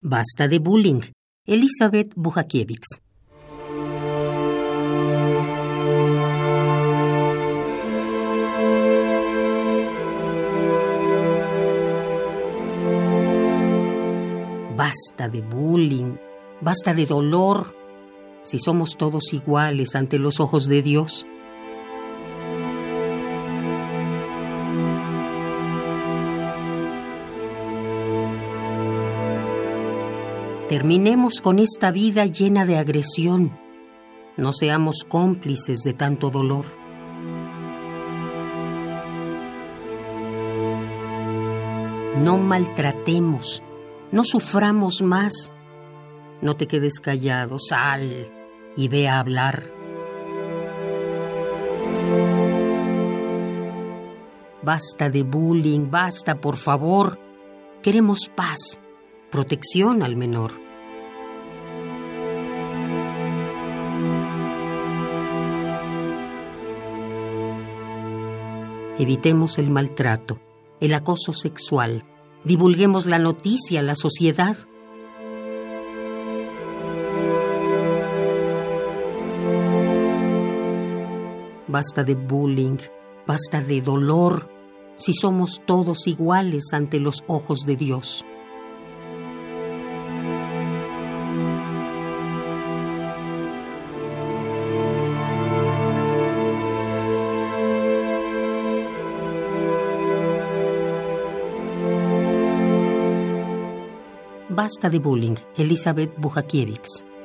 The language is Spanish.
Basta de bullying. Elizabeth Bujakiewicz. Basta de bullying, basta de dolor, si somos todos iguales ante los ojos de Dios. Terminemos con esta vida llena de agresión. No seamos cómplices de tanto dolor. No maltratemos, no suframos más. No te quedes callado, sal y ve a hablar. Basta de bullying, basta, por favor. Queremos paz, protección al menor. Evitemos el maltrato, el acoso sexual. Divulguemos la noticia a la sociedad. Basta de bullying, basta de dolor, si somos todos iguales ante los ojos de Dios. Basta de bullying, Elizabeth Bujakiewicz.